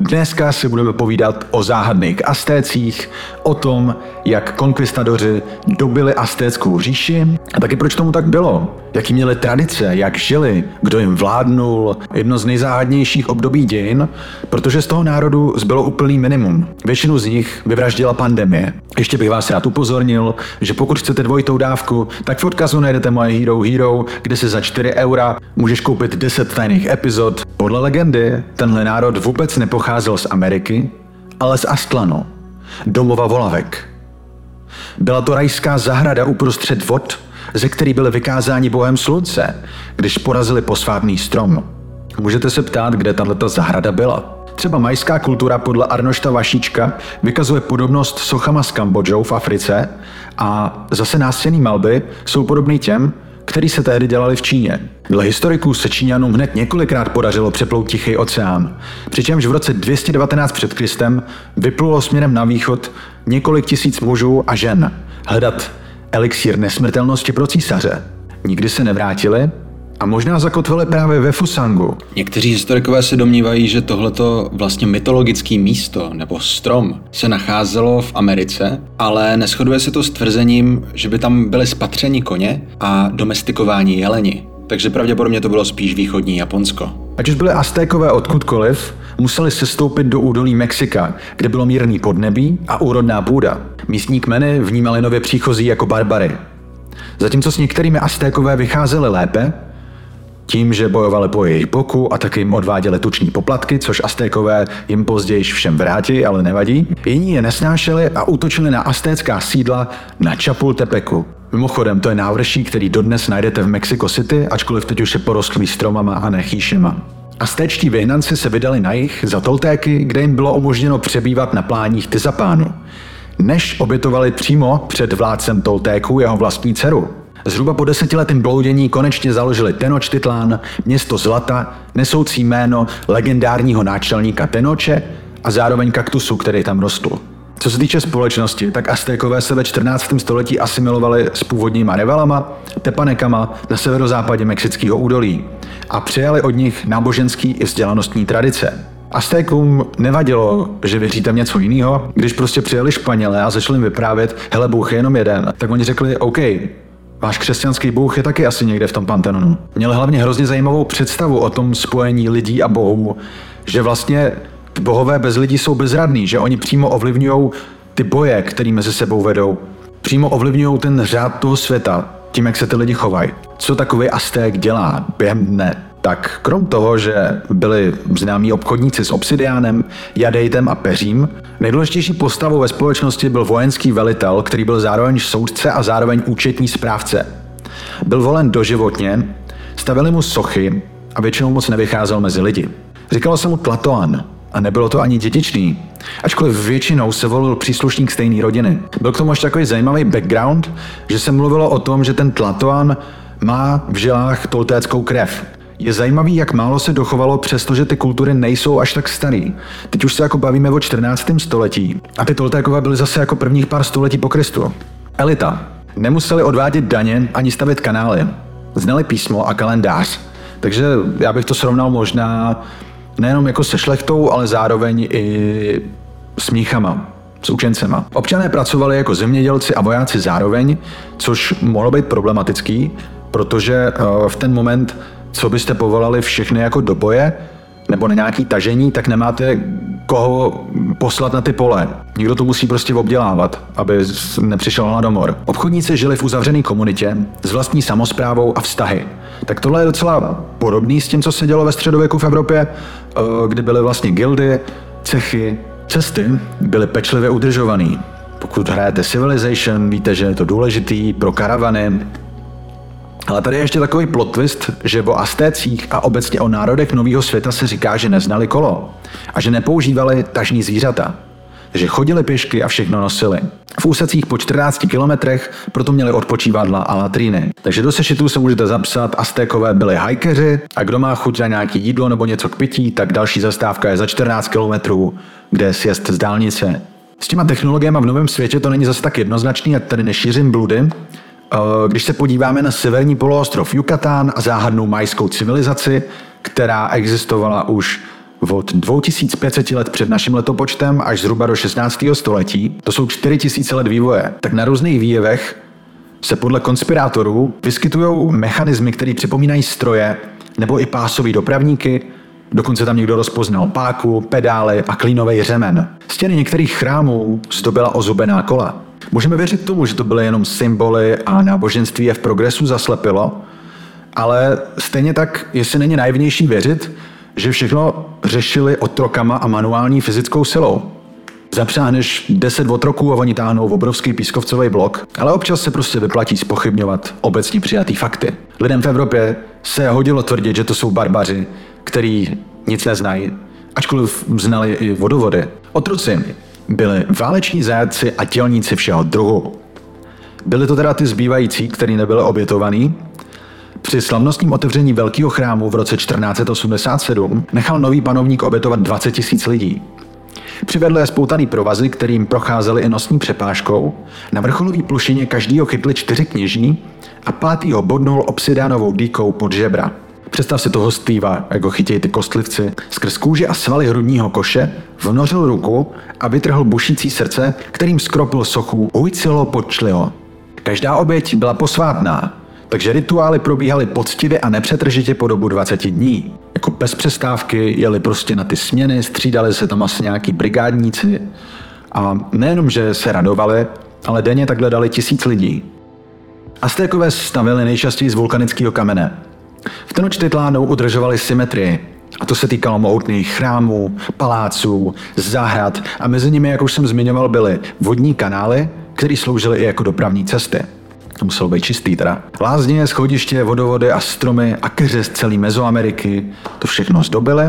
Dneska si budeme povídat o záhadných Aztécích, o tom, jak konkvistadoři dobili Aztéckou říši a taky proč tomu tak bylo. Jaký měli tradice, jak žili, kdo jim vládnul, jedno z nejzáhadnějších období dějin, protože z toho národu zbylo úplný minimum. Většinu z nich vyvraždila pandemie. Ještě bych vás rád upozornil, že pokud chcete dvojitou dávku, tak v odkazu najdete moje Hero Hero, kde si za 4 eura můžeš koupit 10 tajných epizod. Podle legendy tenhle národ vůbec nepocházel z Ameriky, ale z Astlanu, domova volavek. Byla to rajská zahrada uprostřed vod, ze který byly vykázáni bohem slunce, když porazili posvátný strom. Můžete se ptát, kde tato zahrada byla. Třeba majská kultura podle Arnošta Vašíčka vykazuje podobnost sochama s Kambodžou v Africe a zase nástěný malby jsou podobný těm, který se tehdy dělali v Číně. Dle historiků se Číňanům hned několikrát podařilo přeplout Tichý oceán, přičemž v roce 219 před Kristem vyplulo směrem na východ několik tisíc mužů a žen hledat elixír nesmrtelnosti pro císaře. Nikdy se nevrátili a možná zakotvili právě ve Fusangu. Někteří historikové se domnívají, že tohleto vlastně mytologické místo nebo strom se nacházelo v Americe, ale neschoduje se to s tvrzením, že by tam byly spatřeni koně a domestikování jeleni. Takže pravděpodobně to bylo spíš východní Japonsko. Ať už byly Aztékové odkudkoliv, museli se stoupit do údolí Mexika, kde bylo mírný podnebí a úrodná půda. Místní kmeny vnímali nově příchozí jako barbary. Zatímco s některými Aztékové vycházeli lépe, tím, že bojovali po jejich boku a taky jim odváděli tuční poplatky, což Aztékové jim později všem vrátí, ale nevadí. Jiní je nesnášeli a útočili na aztécká sídla na Chapultepeku. Mimochodem, to je návrší, který dodnes najdete v Mexico City, ačkoliv teď už je porostlý stromama a nechýšema. Aztéčtí vyhnanci se vydali na jich za Toltéky, kde jim bylo umožněno přebývat na pláních Tizapánu, než obětovali přímo před vládcem Toltéku jeho vlastní dceru. Zhruba po desetiletém bloudění konečně založili Tenočtitlán, město zlata, nesoucí jméno legendárního náčelníka Tenoče a zároveň kaktusu, který tam rostl. Co se týče společnosti, tak Aztékové se ve 14. století asimilovali s původníma rivalama, tepanekama na severozápadě Mexického údolí a přijali od nich náboženský i vzdělanostní tradice. Aztékům nevadilo, že věříte něco jiného. Když prostě přijeli Španělé a začali jim vyprávět, hele, Bůh je jenom jeden, tak oni řekli, OK, Váš křesťanský bůh je taky asi někde v tom Pantenonu. Měl hlavně hrozně zajímavou představu o tom spojení lidí a bohů, že vlastně bohové bez lidí jsou bezradní, že oni přímo ovlivňují ty boje, které mezi sebou vedou. Přímo ovlivňují ten řád toho světa, tím, jak se ty lidi chovají. Co takový Azték dělá během dne? Tak krom toho, že byli známí obchodníci s obsidiánem, jadejtem a peřím, nejdůležitější postavou ve společnosti byl vojenský velitel, který byl zároveň soudce a zároveň účetní správce. Byl volen doživotně, stavili mu sochy a většinou moc nevycházel mezi lidi. Říkalo se mu Tlatoan, a nebylo to ani dětičný, ačkoliv většinou se volil příslušník stejné rodiny. Byl k tomu až takový zajímavý background, že se mluvilo o tom, že ten Tlatoan má v žilách toltéckou krev. Je zajímavý, jak málo se dochovalo, přestože ty kultury nejsou až tak starý. Teď už se jako bavíme o 14. století a ty Toltékové byly zase jako prvních pár století po Kristu. Elita. Nemuseli odvádět daně ani stavit kanály. Znali písmo a kalendář. Takže já bych to srovnal možná nejenom jako se šlechtou, ale zároveň i s míchama, s učencema. Občané pracovali jako zemědělci a vojáci zároveň, což mohlo být problematický, protože eh, v ten moment, co byste povolali všechny jako do boje, nebo na nějaký tažení, tak nemáte koho poslat na ty pole. Někdo to musí prostě obdělávat, aby nepřišel na domor. Obchodníci žili v uzavřené komunitě s vlastní samozprávou a vztahy. Tak tohle je docela podobný s tím, co se dělo ve středověku v Evropě, eh, kdy byly vlastně gildy, cechy, cesty byly pečlivě udržovaný. Pokud hrajete Civilization, víte, že je to důležitý pro karavany, ale tady je ještě takový plot twist, že o Astécích a obecně o národech nového světa se říká, že neznali kolo a že nepoužívali tažní zvířata. že chodili pěšky a všechno nosili. V úsecích po 14 kilometrech proto měli odpočívadla a latríny. Takže do sešitů se můžete zapsat, Aztékové byli hajkeři a kdo má chuť na nějaký jídlo nebo něco k pití, tak další zastávka je za 14 kilometrů, kde je sjezd z dálnice. S těma technologiemi v novém světě to není zase tak jednoznačný, jak tady nešířím bludy, když se podíváme na severní poloostrov Yucatán a záhadnou majskou civilizaci, která existovala už od 2500 let před naším letopočtem až zhruba do 16. století, to jsou 4000 let vývoje, tak na různých výjevech se podle konspirátorů vyskytují mechanismy, které připomínají stroje nebo i pásové dopravníky, Dokonce tam někdo rozpoznal páku, pedály a klínový řemen. Stěny některých chrámů zdobila ozubená kola. Můžeme věřit tomu, že to byly jenom symboly a náboženství je v progresu zaslepilo, ale stejně tak, jestli není naivnější věřit, že všechno řešili otrokama a manuální fyzickou silou. Zapřáneš 10 otroků a oni táhnou v obrovský pískovcový blok, ale občas se prostě vyplatí spochybňovat obecně přijatý fakty. Lidem v Evropě se hodilo tvrdit, že to jsou barbaři, který nic neznají, ačkoliv znali i vodovody. Otroci byli váleční zajatci a tělníci všeho druhu. Byli to teda ty zbývající, kteří nebyli obětovaní. Při slavnostním otevření Velkého chrámu v roce 1487 nechal nový panovník obětovat 20 tisíc lidí. Přivedli je spoutaný provazy, kterým procházeli i nosní přepážkou. Na vrcholový plušině každýho chytli čtyři kněží a pátý ho bodnul obsidánovou dýkou pod žebra. Představ si toho Steva, jak ho chytějí ty kostlivci. Skrz kůži a svaly hrudního koše vnořil ruku a vytrhl bušící srdce, kterým skropil sochu Ujcilo počlio. Každá oběť byla posvátná, takže rituály probíhaly poctivě a nepřetržitě po dobu 20 dní. Jako bez přestávky jeli prostě na ty směny, střídali se tam asi nějaký brigádníci. A nejenom, že se radovali, ale denně takhle dali tisíc lidí. Aztékové stavili nejčastěji z vulkanického kamene. V Tenochtitlánu udržovali symetrii, a to se týkalo mohutných chrámů, paláců, zahrad a mezi nimi, jak už jsem zmiňoval, byly vodní kanály, které sloužily i jako dopravní cesty. To muselo být čistý teda. Lázně, schodiště, vodovody a stromy a keře z celé Mezoameriky, to všechno zdobily.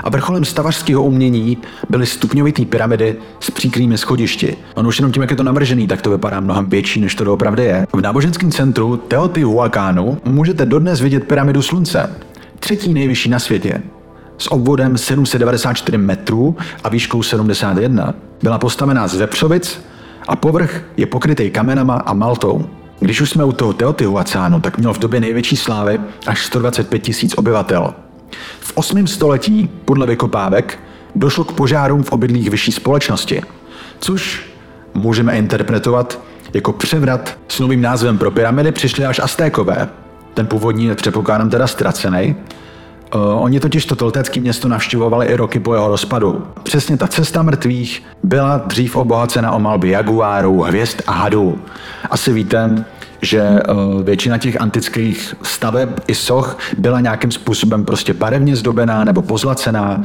A vrcholem stavařského umění byly stupňovité pyramidy s příkrými schodišti. On už jenom tím, jak je to navržený, tak to vypadá mnohem větší, než to doopravdy je. V náboženském centru Teotihuacánu můžete dodnes vidět pyramidu slunce, třetí nejvyšší na světě, s obvodem 794 metrů a výškou 71. Byla postavená z vepřovic a povrch je pokrytý kamenama a maltou. Když už jsme u toho Teotihuacánu, tak měl v době největší slávy až 125 tisíc obyvatel. V 8. století, podle vykopávek, došlo k požárům v obydlích vyšší společnosti, což můžeme interpretovat jako převrat s novým názvem pro pyramidy přišli až Aztékové. Ten původní je předpokládám teda ztracený, Uh, oni totiž to toltecké město navštěvovali i roky po jeho rozpadu. Přesně ta cesta mrtvých byla dřív obohacena o malby jaguárů, hvězd a hadů. Asi víte, že uh, většina těch antických staveb i soch byla nějakým způsobem prostě barevně zdobená nebo pozlacená,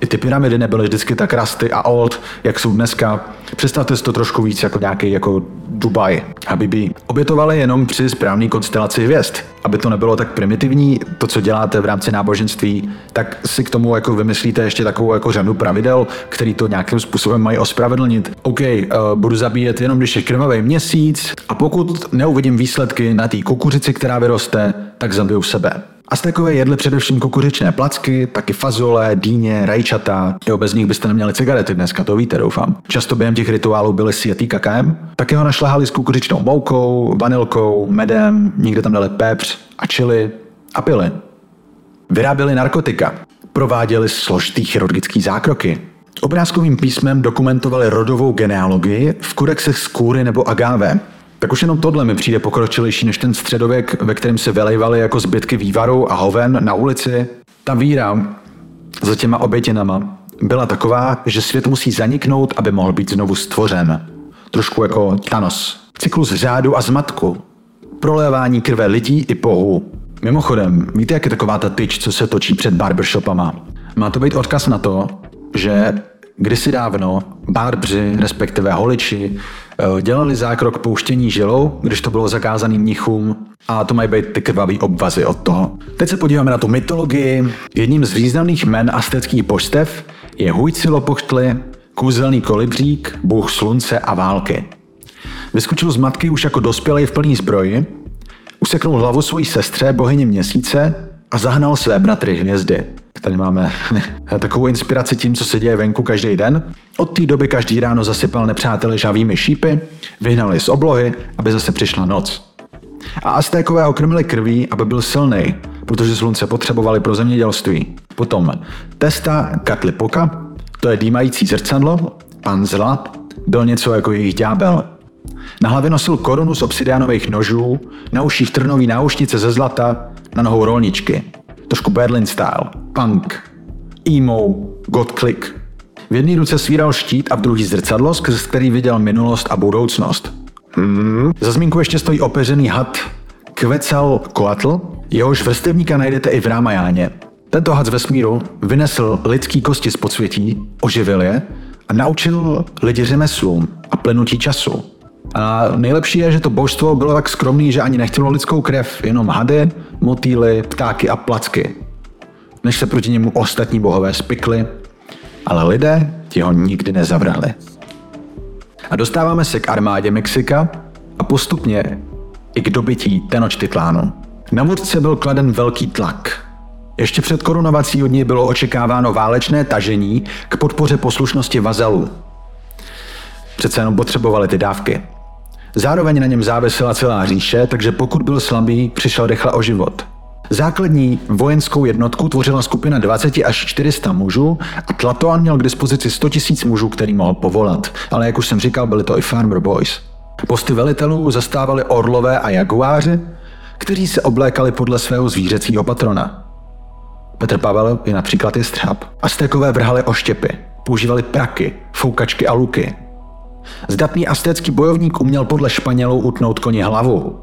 i ty pyramidy nebyly vždycky tak rasty a old, jak jsou dneska. Představte si to trošku víc jako nějaký jako Dubaj. by obětovali jenom při správné konstelaci hvězd. Aby to nebylo tak primitivní, to, co děláte v rámci náboženství, tak si k tomu jako vymyslíte ještě takovou jako řadu pravidel, který to nějakým způsobem mají ospravedlnit. OK, uh, budu zabíjet jenom když je krvavý měsíc a pokud neuvidím výsledky na té kukuřici, která vyroste, tak zabiju sebe. Aztekové jedli především kukuřičné placky, taky fazole, dýně, rajčata. Jo, bez nich byste neměli cigarety dneska, to víte, doufám. Často během těch rituálů byly sjetý kakaem. Taky ho našlahali s kukuřičnou moukou, vanilkou, medem, někde tam dali pepř a čili a pili. Vyráběli narkotika. Prováděli složitý chirurgický zákroky. Obrázkovým písmem dokumentovali rodovou genealogii v kodexech z kůry nebo agáve. Tak už jenom tohle mi přijde pokročilejší než ten středověk, ve kterém se vylejvaly jako zbytky vývaru a hoven na ulici. Ta víra za těma obětěnama byla taková, že svět musí zaniknout, aby mohl být znovu stvořen. Trošku jako Thanos. Cyklus řádu a zmatku. Prolévání krve lidí i pohů. Mimochodem, víte, jak je taková ta tyč, co se točí před barbershopama? Má to být odkaz na to, že kdysi dávno barbři, respektive holiči, dělali zákrok pouštění žilou, když to bylo zakázaný mnichům a to mají být ty krvavý obvazy od toho. Teď se podíváme na tu mytologii. Jedním z významných men azteckých božstev je Huitzilopochtli, kouzelný kolibřík, bůh slunce a války. Vyskočil z matky už jako dospělý v plný zbroji, useknul hlavu svojí sestře, bohyně měsíce a zahnal své bratry hvězdy. Tady máme takovou inspiraci tím, co se děje venku každý den. Od té doby každý ráno zasypal nepřáteli žavými šípy, vyhnali z oblohy, aby zase přišla noc. A Aztékové ho krmili krví, aby byl silný, protože slunce potřebovali pro zemědělství. Potom Testa Katlipoka, to je dýmající zrcadlo, pan zla, byl něco jako jejich ďábel. Na hlavě nosil korunu z obsidianových nožů, na uších trnový náušnice ze zlata, na nohou rolničky. Trošku Berlin style, punk, emo, god click. V jedné ruce svíral štít a v druhý zrcadlo, skrz který viděl minulost a budoucnost. Hmm. Za zmínku ještě stojí opeřený had Kvecal Coatl, jehož vrstevníka najdete i v Rámajáně. Tento had z vesmíru vynesl lidský kosti z podsvětí, oživil je a naučil lidi řemeslům a plenutí času. A nejlepší je, že to božstvo bylo tak skromný, že ani nechtělo lidskou krev, jenom hady, motýly, ptáky a placky. Než se proti němu ostatní bohové spikly, ale lidé ti ho nikdy nezavrhli. A dostáváme se k armádě Mexika a postupně i k dobytí Tenochtitlánu. Na vůdce byl kladen velký tlak. Ještě před korunovací od bylo očekáváno válečné tažení k podpoře poslušnosti vazalů. Přece jenom potřebovali ty dávky. Zároveň na něm závisela celá říše, takže pokud byl slabý, přišel rychle o život. Základní vojenskou jednotku tvořila skupina 20 až 400 mužů a Tlatoan měl k dispozici 100 000 mužů, který mohl povolat. Ale jak už jsem říkal, byli to i Farmer Boys. Posty velitelů zastávali orlové a jaguáři, kteří se oblékali podle svého zvířecího patrona. Petr Pavel je například jestřáb. Aztékové vrhali oštěpy, používali praky, foukačky a luky. Zdatný aztécký bojovník uměl podle Španělů utnout koni hlavu.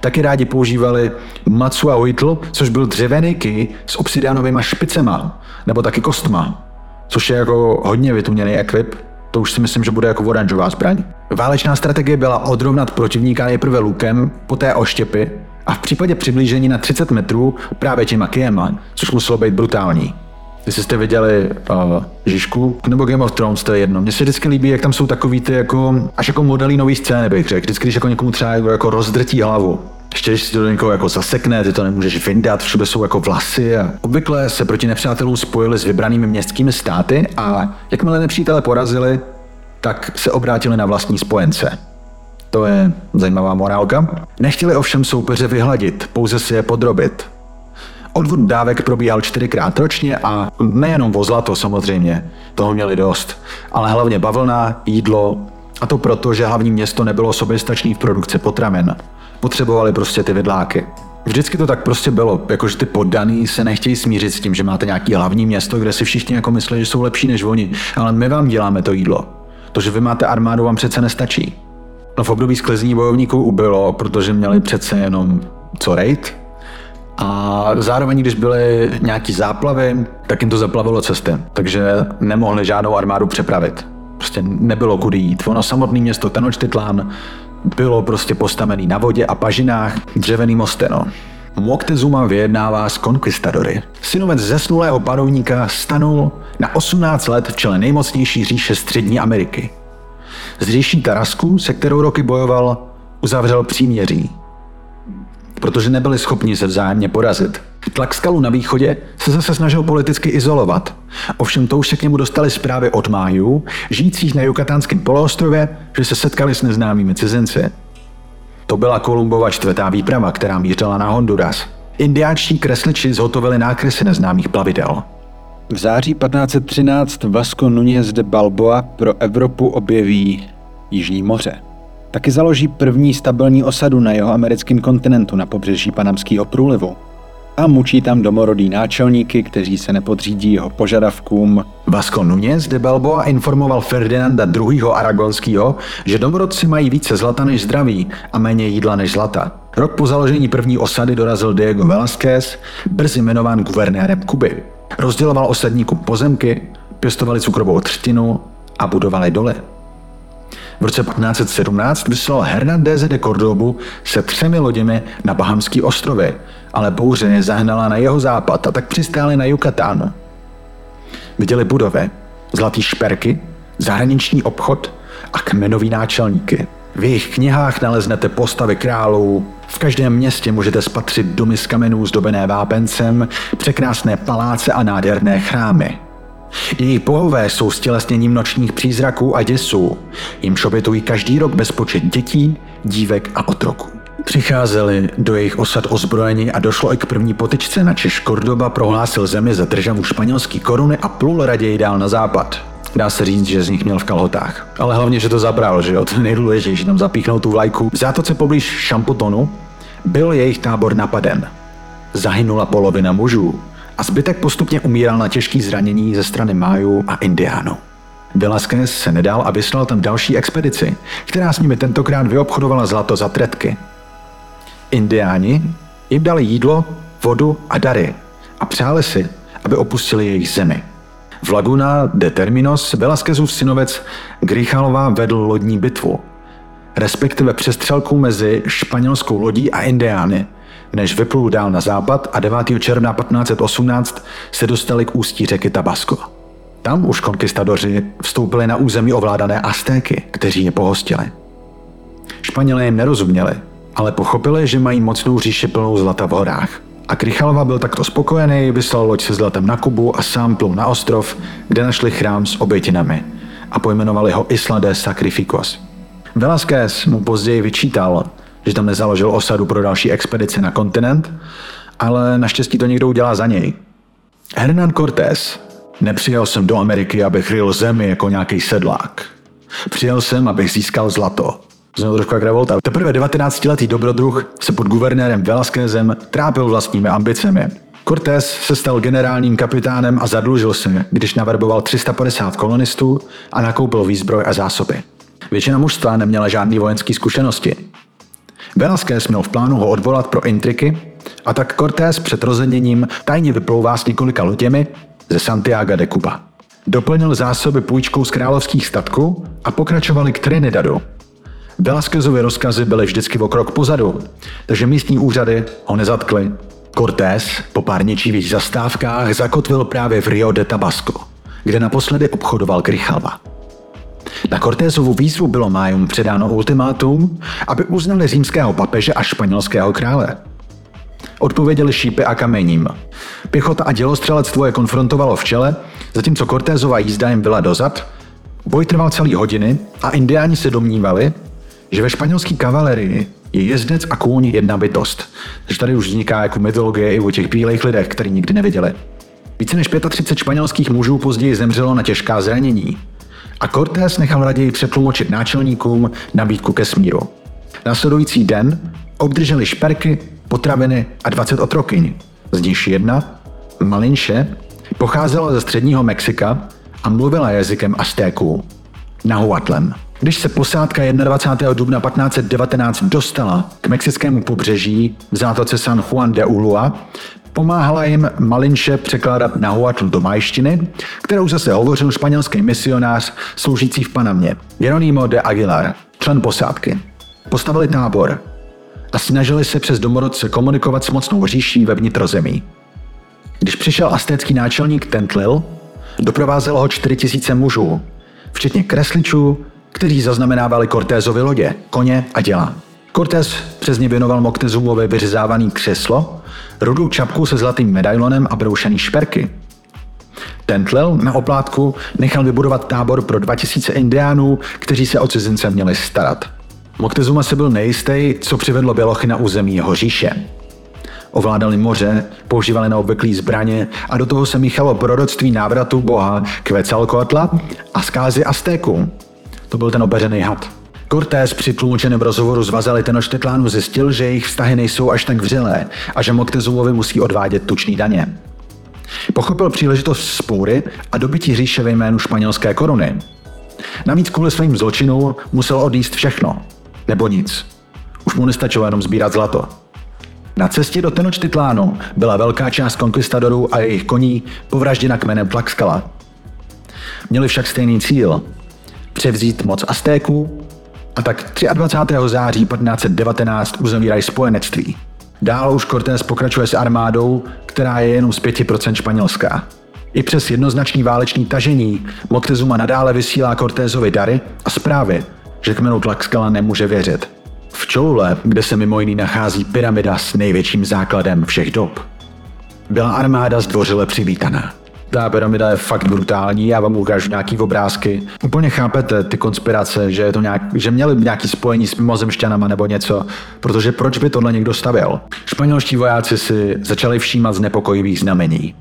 Taky rádi používali macu a uitl, což byl dřevěný ký s obsidianovými špicema, nebo taky kostma, což je jako hodně vytuněný ekvip, to už si myslím, že bude jako oranžová zbraň. Válečná strategie byla odrovnat protivníka nejprve lukem, poté oštěpy a v případě přiblížení na 30 metrů právě těma kijema, což muselo být brutální. Jestli jste viděli uh, Žižku nebo Game of Thrones, to je jedno. Mně se vždycky líbí, jak tam jsou takový ty jako, až jako modelí nový scény, bych řekl. Vždycky, když jako někomu třeba jako, jako rozdrtí hlavu. Ještě když si to do někoho jako zasekne, ty to nemůžeš vyndat, všude jsou jako vlasy. A obvykle se proti nepřátelům spojili s vybranými městskými státy a jakmile nepřítele porazili, tak se obrátili na vlastní spojence. To je zajímavá morálka. Nechtěli ovšem soupeře vyhladit, pouze si je podrobit. Odvod dávek probíhal čtyřikrát ročně a nejenom o zlato samozřejmě, toho měli dost, ale hlavně bavlna, jídlo a to proto, že hlavní město nebylo soběstačný v produkci potravin. Potřebovali prostě ty vidláky. Vždycky to tak prostě bylo, jakože ty poddaný se nechtějí smířit s tím, že máte nějaký hlavní město, kde si všichni jako myslí, že jsou lepší než oni, ale my vám děláme to jídlo. To, že vy máte armádu, vám přece nestačí. No v období sklizní bojovníků ubylo, protože měli přece jenom co rejt, a zároveň, když byly nějaký záplavy, tak jim to zaplavilo cesty, takže nemohli žádnou armádu přepravit. Prostě nebylo kudy jít. Ono samotné město Tenochtitlán bylo prostě postavený na vodě a pažinách dřevěný mosteno. Moctezuma vyjednává s konkvistadory. Synovec zesnulého panovníka stanul na 18 let v čele nejmocnější říše Střední Ameriky. Z říší Tarasku, se kterou roky bojoval, uzavřel příměří protože nebyli schopni se vzájemně porazit. Tlak skalu na východě se zase snažil politicky izolovat. Ovšem to už se k němu dostali zprávy od májů, žijících na Jukatánském poloostrově, že se setkali s neznámými cizinci. To byla Kolumbova čtvrtá výprava, která mířila na Honduras. Indiáčtí kresliči zhotovili nákresy neznámých plavidel. V září 1513 Vasco Núñez de Balboa pro Evropu objeví Jižní moře. Taky založí první stabilní osadu na jeho americkém kontinentu na pobřeží Panamského průlivu a mučí tam domorodý náčelníky, kteří se nepodřídí jeho požadavkům. Vasco Núñez de Balboa informoval Ferdinanda II. Aragonského, že domorodci mají více zlata než zdraví a méně jídla než zlata. Rok po založení první osady dorazil Diego Velázquez, brzy jmenován guvernérem Kuby. Rozděloval osadníkům pozemky, pěstovali cukrovou třtinu a budovali doly. V roce 1517 vyslal Hernández de Cordobu se třemi loděmi na Bahamský ostrovy, ale bouře je zahnala na jeho západ a tak přistáli na Yucatán. Viděli budovy, zlatý šperky, zahraniční obchod a kmenový náčelníky. V jejich knihách naleznete postavy králů, v každém městě můžete spatřit domy z kamenů zdobené vápencem, překrásné paláce a nádherné chrámy. Její bohové jsou stělesněním nočních přízraků a děsů, jimž obětují každý rok bezpočet dětí, dívek a otroků. Přicházeli do jejich osad ozbrojení a došlo i k první potyčce, na Češ Kordoba prohlásil zemi za državu španělský koruny a plul raději dál na západ. Dá se říct, že z nich měl v kalhotách. Ale hlavně, že to zabral, že jo, to nejdůležitější, tam zapíchnout tu vlajku. V zátoce poblíž Šamputonu byl jejich tábor napaden. Zahynula polovina mužů a zbytek postupně umíral na těžký zranění ze strany Májů a Indiánů. Velasquez se nedal a vyslal tam další expedici, která s nimi tentokrát vyobchodovala zlato za tretky. Indiáni jim dali jídlo, vodu a dary a přáli si, aby opustili jejich zemi. V Laguna de Terminos Velasquezův synovec Grichalová vedl lodní bitvu, respektive přestřelku mezi španělskou lodí a Indiány, než vyplul dál na západ a 9. června 1518 se dostali k ústí řeky Tabasco. Tam už konkistadoři vstoupili na území ovládané Aztéky, kteří je pohostili. Španělé jim nerozuměli, ale pochopili, že mají mocnou říši plnou zlata v horách. A Krychalova byl takto spokojený, vyslal loď se zlatem na Kubu a sám plul na ostrov, kde našli chrám s obětinami a pojmenovali ho Isla de Sacrificos. Velázquez mu později vyčítal, že tam nezaložil osadu pro další expedice na kontinent, ale naštěstí to někdo udělá za něj. Hernán Cortés Nepřijel jsem do Ameriky, abych ryl zemi jako nějaký sedlák. Přijel jsem, abych získal zlato. Znovu trošku jak revolta. Teprve 19-letý dobrodruh se pod guvernérem Velasquezem trápil vlastními ambicemi. Cortés se stal generálním kapitánem a zadlužil se, když naverboval 350 kolonistů a nakoupil výzbroj a zásoby. Většina mužstva neměla žádné vojenské zkušenosti. Velasquez měl v plánu ho odvolat pro intriky a tak Cortés před rozhodněním tajně vyplouvá s několika loděmi ze Santiago de Cuba. Doplnil zásoby půjčkou z královských statků a pokračovali k Trinidadu. Velasquezovy rozkazy byly vždycky o krok pozadu, takže místní úřady ho nezatkly. Cortés po pár něčivých zastávkách zakotvil právě v Rio de Tabasco, kde naposledy obchodoval Grijalva. Na Cortézovu výzvu bylo májům předáno ultimátum, aby uznali římského papeže a španělského krále. Odpověděli šípy a kamením. Pěchota a dělostřelectvo je konfrontovalo v čele, zatímco Cortézova jízda jim byla dozad. Boj trval celý hodiny a indiáni se domnívali, že ve španělské kavalerii je jezdec a kůň jedna bytost. Takže tady už vzniká jako mytologie i o těch bílých lidech, který nikdy neviděli. Více než 35 španělských mužů později zemřelo na těžká zranění. A Cortés nechal raději přetlumočit náčelníkům nabídku ke smíru. Následující den obdrželi šperky, potraviny a 20 otrokyň. Z nich jedna, Malinše, pocházela ze středního Mexika a mluvila jazykem Aztéků, Nahuatlem. Když se posádka 21. dubna 1519 dostala k mexickému pobřeží v zátoce San Juan de Ulua, pomáhala jim Malinše překládat Nahuatl do majštiny, kterou zase hovořil španělský misionář sloužící v Panamě, Jeronimo de Aguilar, člen posádky. Postavili tábor, a snažili se přes domorodce komunikovat s mocnou říší ve vnitrozemí. Když přišel astécký náčelník Tentlil, doprovázelo ho 4000 mužů, včetně kresličů, kteří zaznamenávali Cortézovi lodě, koně a děla. Cortés přes ně věnoval Moctezumovi vyřezávaný křeslo, rudou čapku se zlatým medailonem a broušený šperky. Tentlil na oplátku nechal vybudovat tábor pro 2000 indiánů, kteří se o cizince měli starat. Moctezuma se byl nejistý, co přivedlo Bělochy na území jeho říše. Ovládali moře, používali na obvyklý zbraně a do toho se míchalo proroctví návratu boha Quetzalcoatla a zkázy Aztéků. To byl ten obeřený had. Cortés při tlumočeném rozhovoru s Vazali Tenochtitlánu zjistil, že jejich vztahy nejsou až tak vřelé a že Moctezumovi musí odvádět tučný daně. Pochopil příležitost spoury a dobytí říše ve jménu španělské koruny. Navíc kvůli svým zločinům musel odjíst všechno, nebo nic. Už mu nestačilo jenom sbírat zlato. Na cestě do Tenochtitlánu byla velká část konkvistadorů a jejich koní povražděna kmenem Tlaxcala. Měli však stejný cíl – převzít moc Aztéků a tak 23. září 1519 uzavírají spojenectví. Dál už Cortés pokračuje s armádou, která je jenom z 5% španělská. I přes jednoznačný válečný tažení Moctezuma nadále vysílá Cortézovi dary a zprávy, že kmenu Tlaxcala nemůže věřit. V Čoule, kde se mimo jiný nachází pyramida s největším základem všech dob, byla armáda zdvořile přivítaná. Ta pyramida je fakt brutální, já vám ukážu nějaký obrázky. Úplně chápete ty konspirace, že, je to nějak, že měli nějaký spojení s mimozemšťanama nebo něco, protože proč by tohle někdo stavěl? Španělští vojáci si začali všímat znepokojivých znamení.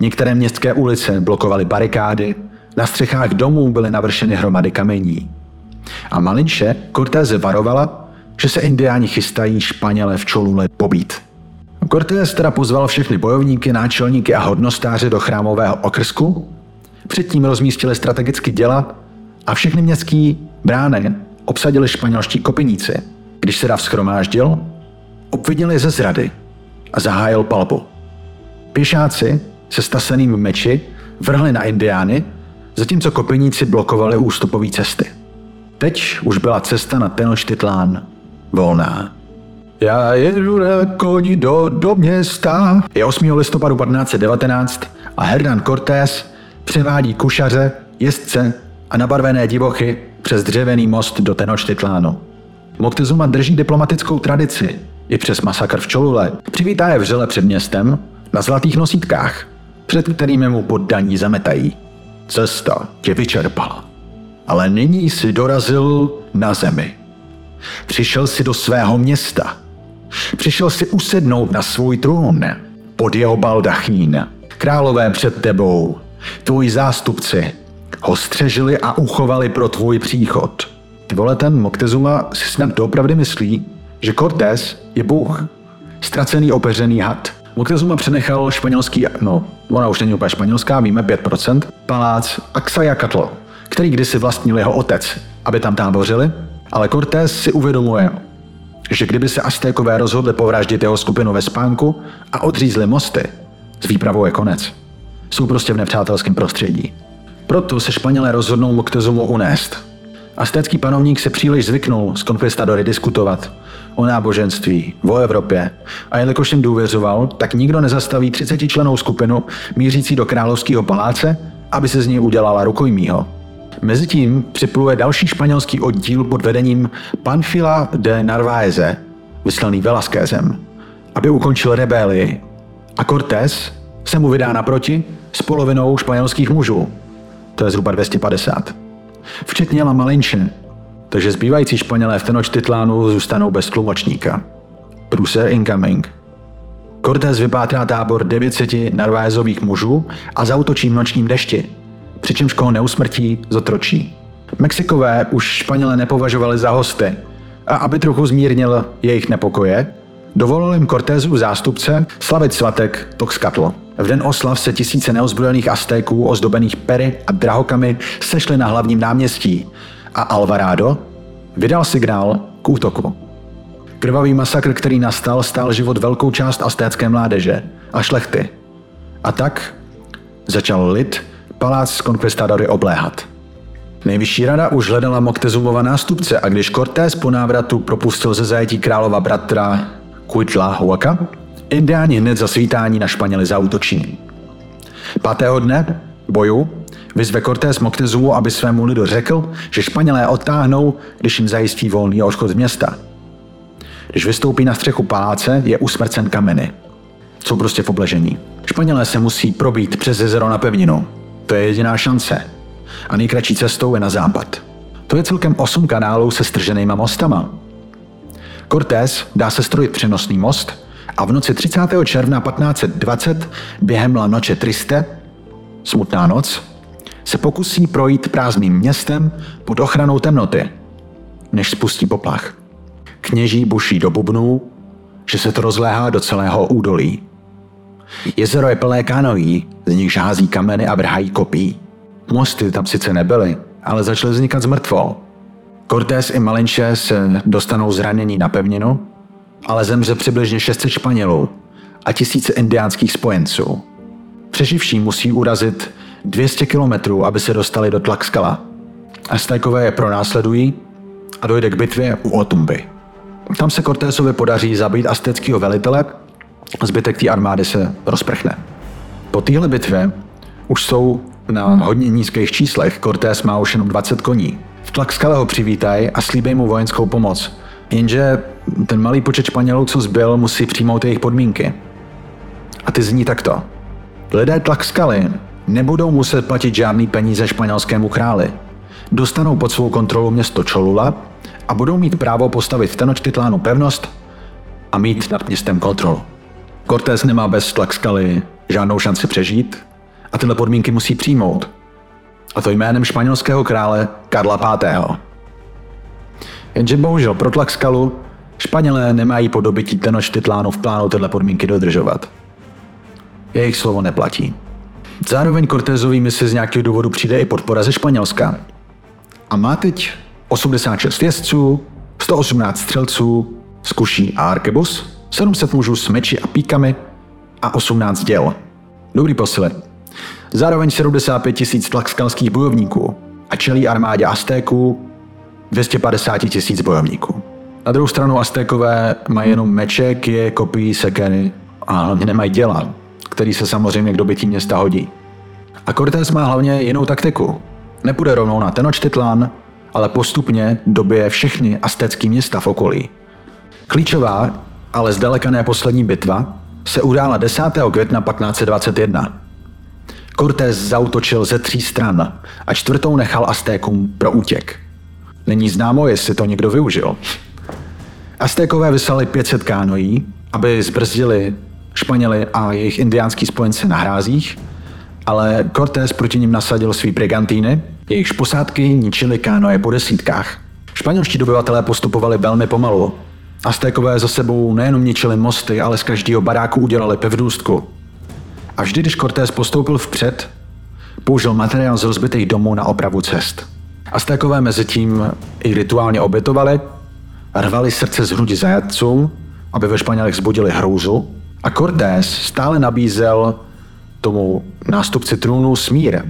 Některé městské ulice blokovaly barikády, na střechách domů byly navršeny hromady kamení. A malinče Cortéze varovala, že se indiáni chystají Španěle v Čolule pobít. Cortés teda pozval všechny bojovníky, náčelníky a hodnostáře do chrámového okrsku, předtím rozmístili strategicky děla a všechny městské brány obsadili španělští kopiníci. Když se dav schromáždil, obvinili ze zrady a zahájil palbu. Pěšáci se staseným meči vrhli na indiány, zatímco kopiníci blokovali ústupové cesty. Teď už byla cesta na Tenochtitlán volná. Já jedu na koni do, do města. Je 8. listopadu 1519 a Hernán Cortés převádí kušaře, jezdce a nabarvené divochy přes dřevěný most do Tenochtitlánu. Moctezuma drží diplomatickou tradici i přes masakr v Čolule. Přivítá je vřele před městem na zlatých nosítkách, před kterými mu poddaní zametají. Cesta tě vyčerpala, ale nyní si dorazil na zemi. Přišel si do svého města. Přišel si usednout na svůj trůn pod jeho baldachín. Králové před tebou, tvoji zástupci, ho střežili a uchovali pro tvůj příchod. Ty vole, ten Moctezuma si snad doopravdy myslí, že Cortés je bůh. Ztracený opeřený had. Moctezuma přenechal španělský, no, ona už není úplně španělská, víme 5%, palác Axayacatl, který kdysi vlastnil jeho otec, aby tam tábořili, ale Cortés si uvědomuje, že kdyby se Aztékové rozhodli povraždit jeho skupinu ve spánku a odřízli mosty, s výpravou je konec. Jsou prostě v nepřátelském prostředí. Proto se Španělé rozhodnou Moctezumu unést. Aztécký panovník se příliš zvyknul s konkvistadory diskutovat o náboženství, o Evropě a jelikož jim důvěřoval, tak nikdo nezastaví 30 členou skupinu mířící do královského paláce, aby se z něj udělala rukojmího. Mezitím připluje další španělský oddíl pod vedením Panfila de Narváeze, vyslaný Velasquezem, aby ukončil rebelii. A Cortés se mu vydá naproti s polovinou španělských mužů. To je zhruba 250. Včetně La Malinche, takže zbývající Španělé v Tenochtitlánu zůstanou bez tlumočníka. Prusser incoming. Cortés vypátrá tábor 900 narváezových mužů a zautočí v nočním dešti, přičemž koho neusmrtí, zotročí. Mexikové už Španělé nepovažovali za hosty a aby trochu zmírnil jejich nepokoje, dovolil jim Cortézu zástupce slavit svatek Toxcatl. V den oslav se tisíce neozbrojených Aztéků ozdobených pery a drahokamy sešly na hlavním náměstí a Alvarado vydal signál k útoku. Krvavý masakr, který nastal, stál život velkou část aztécké mládeže a šlechty. A tak začal lid palác z obléhat. Nejvyšší rada už hledala Moctezumova nástupce a když Cortés po návratu propustil ze zajetí králova bratra Huaca, indiáni hned za svítání na Španěli zautočí. Pátého dne boju vyzve Cortés Moctezumu, aby svému lidu řekl, že Španělé odtáhnou, když jim zajistí volný odchod z města. Když vystoupí na střechu paláce, je usmrcen kameny. Jsou prostě v obležení. Španělé se musí probít přes jezero na pevninu. To je jediná šance. A nejkratší cestou je na západ. To je celkem 8 kanálů se strženýma mostama. Cortés dá se strojit přenosný most a v noci 30. června 1520 během La Noche Triste, smutná noc, se pokusí projít prázdným městem pod ochranou temnoty, než spustí poplach. Kněží buší do bubnů, že se to rozléhá do celého údolí. Jezero je plné kanoí, z nich hází kameny a vrhají kopí. Mosty tam sice nebyly, ale začaly vznikat z. Cortés i Malinče se dostanou zranění na pevninu, ale zemře přibližně 600 Španělů a tisíce indiánských spojenců. Přeživší musí urazit 200 kilometrů, aby se dostali do Tlaxkala. Aztékové je pronásledují a dojde k bitvě u Otumby. Tam se Cortésovi podaří zabít azteckého velitele, zbytek té armády se rozprchne. Po téhle bitvě už jsou na hodně nízkých číslech, Cortés má už jenom 20 koní. V Tlaxkale ho přivítají a slíbí mu vojenskou pomoc. Jenže ten malý počet Španělů, co zbyl, musí přijmout jejich podmínky. A ty zní takto. Lidé Tlaxcaly nebudou muset platit žádný peníze španělskému králi. Dostanou pod svou kontrolu město Cholula a budou mít právo postavit v Tenochtitlánu pevnost a mít nad městem kontrolu. Cortés nemá bez Tlaxcaly žádnou šanci přežít a tyhle podmínky musí přijmout. A to jménem španělského krále Karla V. Jenže bohužel pro Tlaxcalu Španělé nemají po dobytí Tenochtitlánu v plánu tyhle podmínky dodržovat. Jejich slovo neplatí. Zároveň Cortézový misi z nějakého důvodu přijde i podpora ze Španělska. A má teď 86 jezdců, 118 střelců, zkuší a arkebus, 700 mužů s meči a píkami a 18 děl. Dobrý posile. Zároveň 75 tisíc tlaxkalských bojovníků a čelí armádě Aztéků 250 tisíc bojovníků. Na druhou stranu Aztékové mají jenom meče, je kopií, sekery a hlavně nemají děla, který se samozřejmě k dobytí města hodí. A Cortés má hlavně jinou taktiku. Nepůjde rovnou na Tenochtitlan, ale postupně dobije všechny aztécké města v okolí. Klíčová, ale zdaleka ne poslední bitva, se udála 10. května 1521. Cortés zautočil ze tří stran a čtvrtou nechal Aztékům pro útěk. Není známo, jestli to někdo využil. Aztékové vyslali 500 kánoí, aby zbrzdili Španěli a jejich indiánský spojenci na hrázích, ale Cortés proti nim nasadil svý brigantíny, jejichž posádky ničily kánoje po desítkách. Španělští dobyvatelé postupovali velmi pomalu. Aztékové za sebou nejenom ničili mosty, ale z každého baráku udělali pevnůstku. A vždy, když Cortés postoupil vpřed, použil materiál z rozbitých domů na opravu cest. Aztékové mezi tím i rituálně obětovali, rvali srdce z hrudi zajatcům, aby ve Španělech zbudili hrůzu, a Cortés stále nabízel tomu nástupci trůnu smír,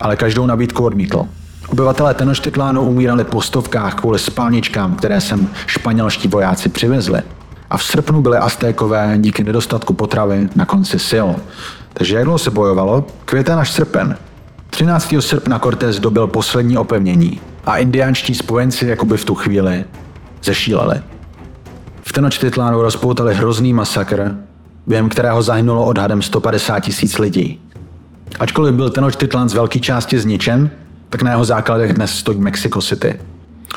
ale každou nabídku odmítl. Obyvatelé Tenochtitlánu umírali po stovkách kvůli spálničkám, které sem španělští vojáci přivezli. A v srpnu byly Aztékové díky nedostatku potravy na konci sil. Takže jak dlouho se bojovalo? Květen až srpen. 13. srpna Cortés dobil poslední opevnění a indiánští spojenci jakoby v tu chvíli zešíleli. V Tenochtitlánu rozpoutali hrozný masakr, během kterého zahynulo odhadem 150 tisíc lidí. Ačkoliv byl Tenochtitlan z velké části zničen, tak na jeho základech dnes stojí Mexico City.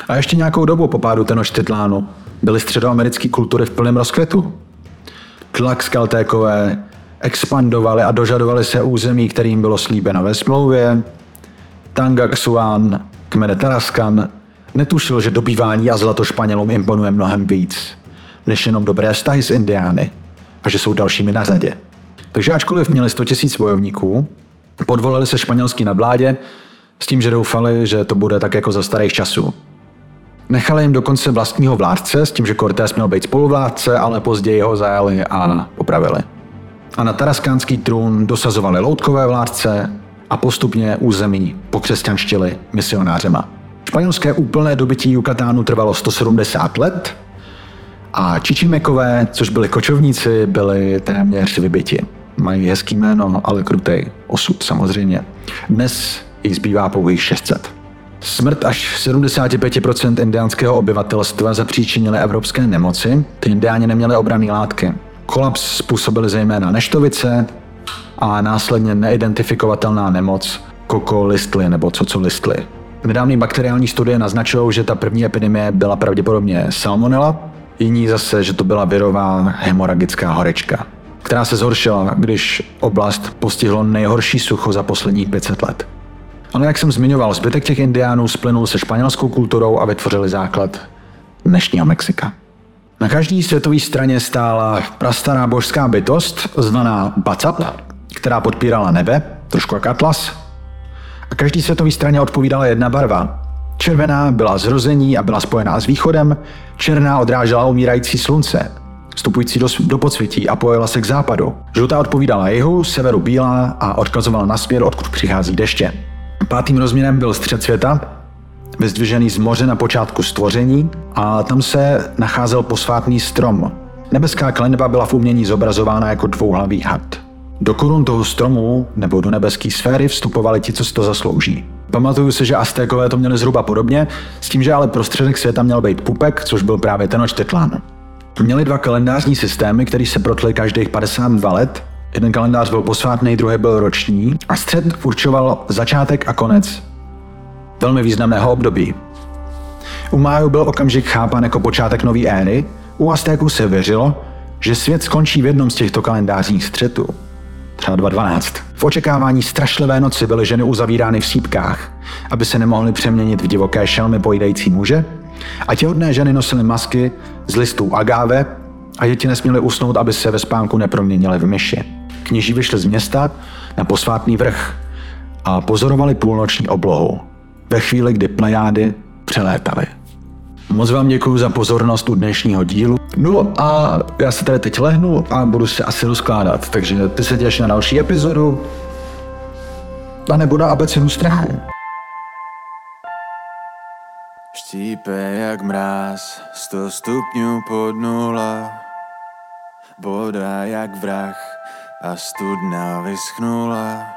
A ještě nějakou dobu po pádu Tenochtitlánu byly středoamerické kultury v plném rozkvětu. Tlaxcaltékové expandovali a dožadovali se území, kterým bylo slíbeno ve smlouvě. Tangaxuan, kmene Taraskan, netušil, že dobývání a zlato Španělům imponuje mnohem víc, než jenom dobré vztahy s Indiány a že jsou dalšími na řadě. Takže ačkoliv měli 100 000 bojovníků, podvolili se španělský nadvládě s tím, že doufali, že to bude tak jako za starých časů. Nechali jim dokonce vlastního vládce s tím, že Cortés měl být spoluvládce, ale později ho zajali a popravili. A na taraskánský trůn dosazovali loutkové vládce a postupně území pokřesťanštili misionářema. Španělské úplné dobytí Jukatánu trvalo 170 let a Čičimekové, což byli kočovníci, byli téměř vybiti. Mají hezký jméno, ale krutej osud samozřejmě. Dnes jich zbývá pouhých 600. Smrt až 75% indiánského obyvatelstva zapříčinily evropské nemoci. Ty indiáni neměli obrané látky. Kolaps způsobily zejména neštovice a následně neidentifikovatelná nemoc koko listly nebo coco listly. Nedávné bakteriální studie naznačují, že ta první epidemie byla pravděpodobně salmonella, jiní zase, že to byla virová hemoragická horečka, která se zhoršila, když oblast postihlo nejhorší sucho za posledních 500 let. Ale jak jsem zmiňoval, zbytek těch indiánů splynul se španělskou kulturou a vytvořili základ dnešního Mexika. Na každé světové straně stála prastará božská bytost, zvaná Bacap, která podpírala nebe, trošku jak Atlas. A každý světové straně odpovídala jedna barva. Červená byla zrození a byla spojená s východem, černá odrážela umírající slunce, vstupující do, do podsvětí a pojela se k západu. Žlutá odpovídala jihu, severu bílá a odkazovala na směr, odkud přichází deště. Pátým rozměrem byl střed světa, vyzdvižený z moře na počátku stvoření a tam se nacházel posvátný strom. Nebeská klenba byla v umění zobrazována jako dvouhlavý had. Do korun toho stromu nebo do nebeské sféry vstupovali ti, co si to zaslouží. Pamatuju si, že Aztékové to měli zhruba podobně, s tím, že ale prostředek světa měl být pupek, což byl právě ten Tenochtitlan. Měli dva kalendářní systémy, které se protly každých 52 let. Jeden kalendář byl posvátný, druhý byl roční a střed určoval začátek a konec velmi významného období. U Májů byl okamžik chápan jako počátek nové éry, u Aztéků se věřilo, že svět skončí v jednom z těchto kalendářních střetů, třeba 2012. V očekávání strašlivé noci byly ženy uzavírány v sípkách, aby se nemohly přeměnit v divoké šelmy pojídající muže, a těhotné ženy nosily masky z listů agáve a děti nesměly usnout, aby se ve spánku neproměnily v myši. Kněží vyšli z města na posvátný vrch a pozorovali půlnoční oblohu, ve chvíli, kdy plejády přelétaly. Moc vám děkuji za pozornost u dnešního dílu. No a já se tady teď lehnu a budu se asi rozkládat, takže ty se těš na další epizodu a nebo na abecinu strachu. Štípe jak mráz, sto stupňů pod nula, bodá jak vrah a studna vyschnula.